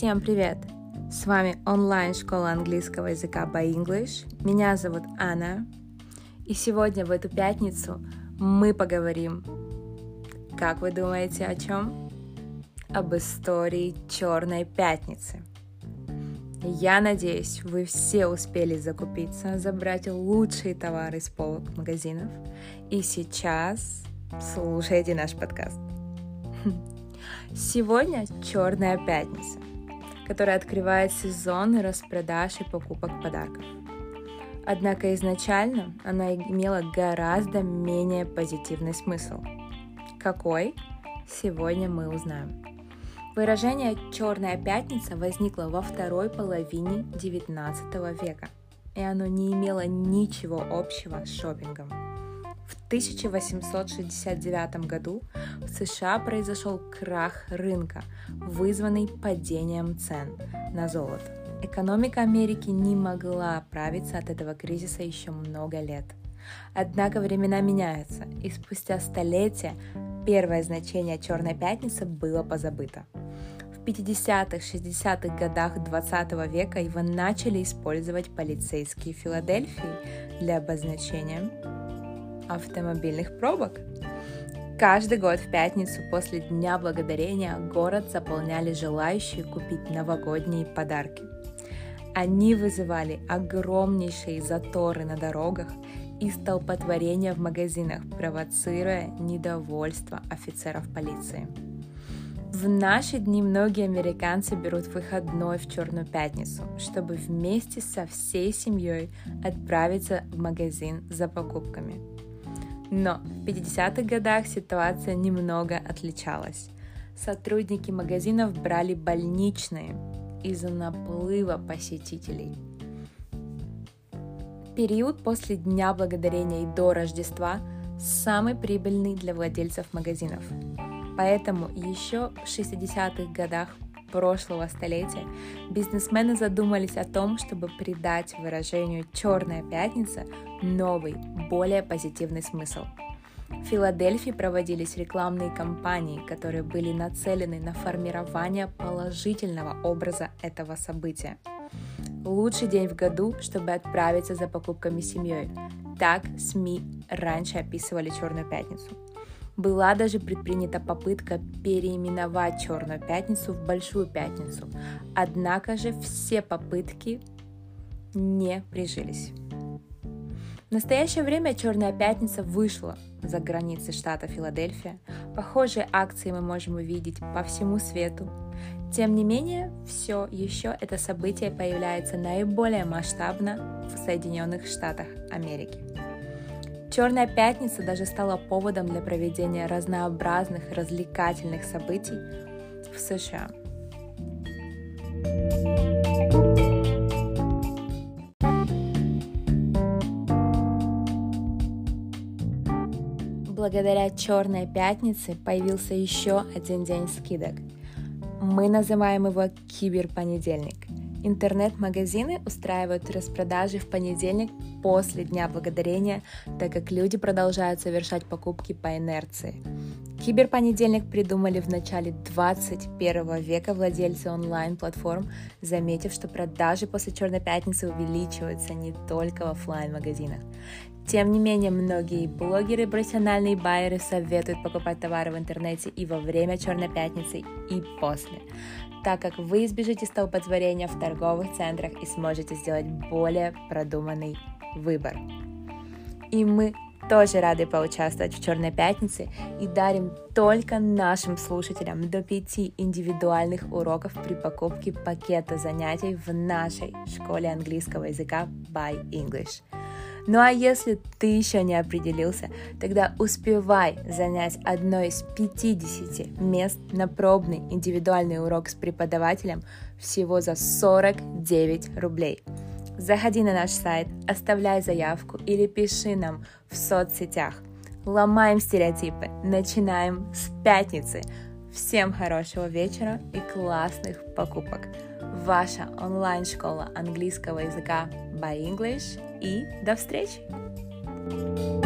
Всем привет! С вами онлайн-школа английского языка by English. Меня зовут Анна. И сегодня, в эту пятницу, мы поговорим, как вы думаете, о чем? Об истории Черной Пятницы. Я надеюсь, вы все успели закупиться, забрать лучшие товары из полок магазинов. И сейчас слушайте наш подкаст. Сегодня Черная Пятница, которая открывает сезон распродаж и покупок подарков. Однако изначально она имела гораздо менее позитивный смысл. Какой? Сегодня мы узнаем. Выражение «черная пятница» возникло во второй половине XIX века, и оно не имело ничего общего с шопингом. В 1869 году в США произошел крах рынка, вызванный падением цен на золото. Экономика Америки не могла оправиться от этого кризиса еще много лет. Однако времена меняются, и спустя столетия первое значение Черной пятницы было позабыто. В 50-х, 60-х годах 20 века его начали использовать полицейские Филадельфии для обозначения автомобильных пробок. Каждый год в пятницу после Дня Благодарения город заполняли желающие купить новогодние подарки. Они вызывали огромнейшие заторы на дорогах и столпотворения в магазинах, провоцируя недовольство офицеров полиции. В наши дни многие американцы берут выходной в Черную пятницу, чтобы вместе со всей семьей отправиться в магазин за покупками. Но в 50-х годах ситуация немного отличалась. Сотрудники магазинов брали больничные из-за наплыва посетителей. Период после Дня Благодарения и до Рождества самый прибыльный для владельцев магазинов. Поэтому еще в 60-х годах прошлого столетия бизнесмены задумались о том, чтобы придать выражению «Черная пятница» новый, более позитивный смысл. В Филадельфии проводились рекламные кампании, которые были нацелены на формирование положительного образа этого события. Лучший день в году, чтобы отправиться за покупками семьей. Так СМИ раньше описывали Черную пятницу. Была даже предпринята попытка переименовать Черную пятницу в Большую пятницу, однако же все попытки не прижились. В настоящее время Черная пятница вышла за границы штата Филадельфия. Похожие акции мы можем увидеть по всему свету. Тем не менее, все еще это событие появляется наиболее масштабно в Соединенных Штатах Америки. Черная пятница даже стала поводом для проведения разнообразных развлекательных событий в США. Благодаря Черной пятнице появился еще один день скидок. Мы называем его Киберпонедельник. Интернет-магазины устраивают распродажи в понедельник после Дня Благодарения, так как люди продолжают совершать покупки по инерции. Киберпонедельник придумали в начале 21 века владельцы онлайн-платформ, заметив, что продажи после Черной Пятницы увеличиваются не только в офлайн магазинах Тем не менее, многие блогеры и профессиональные байеры советуют покупать товары в интернете и во время Черной Пятницы, и после так как вы избежите столпотворения в торговых центрах и сможете сделать более продуманный выбор. И мы тоже рады поучаствовать в Черной Пятнице и дарим только нашим слушателям до пяти индивидуальных уроков при покупке пакета занятий в нашей школе английского языка by English – ну а если ты еще не определился, тогда успевай занять одно из 50 мест на пробный индивидуальный урок с преподавателем всего за 49 рублей. Заходи на наш сайт, оставляй заявку или пиши нам в соцсетях. Ломаем стереотипы, начинаем с пятницы. Всем хорошего вечера и классных покупок! Ваша онлайн-школа английского языка by English – и до встречи!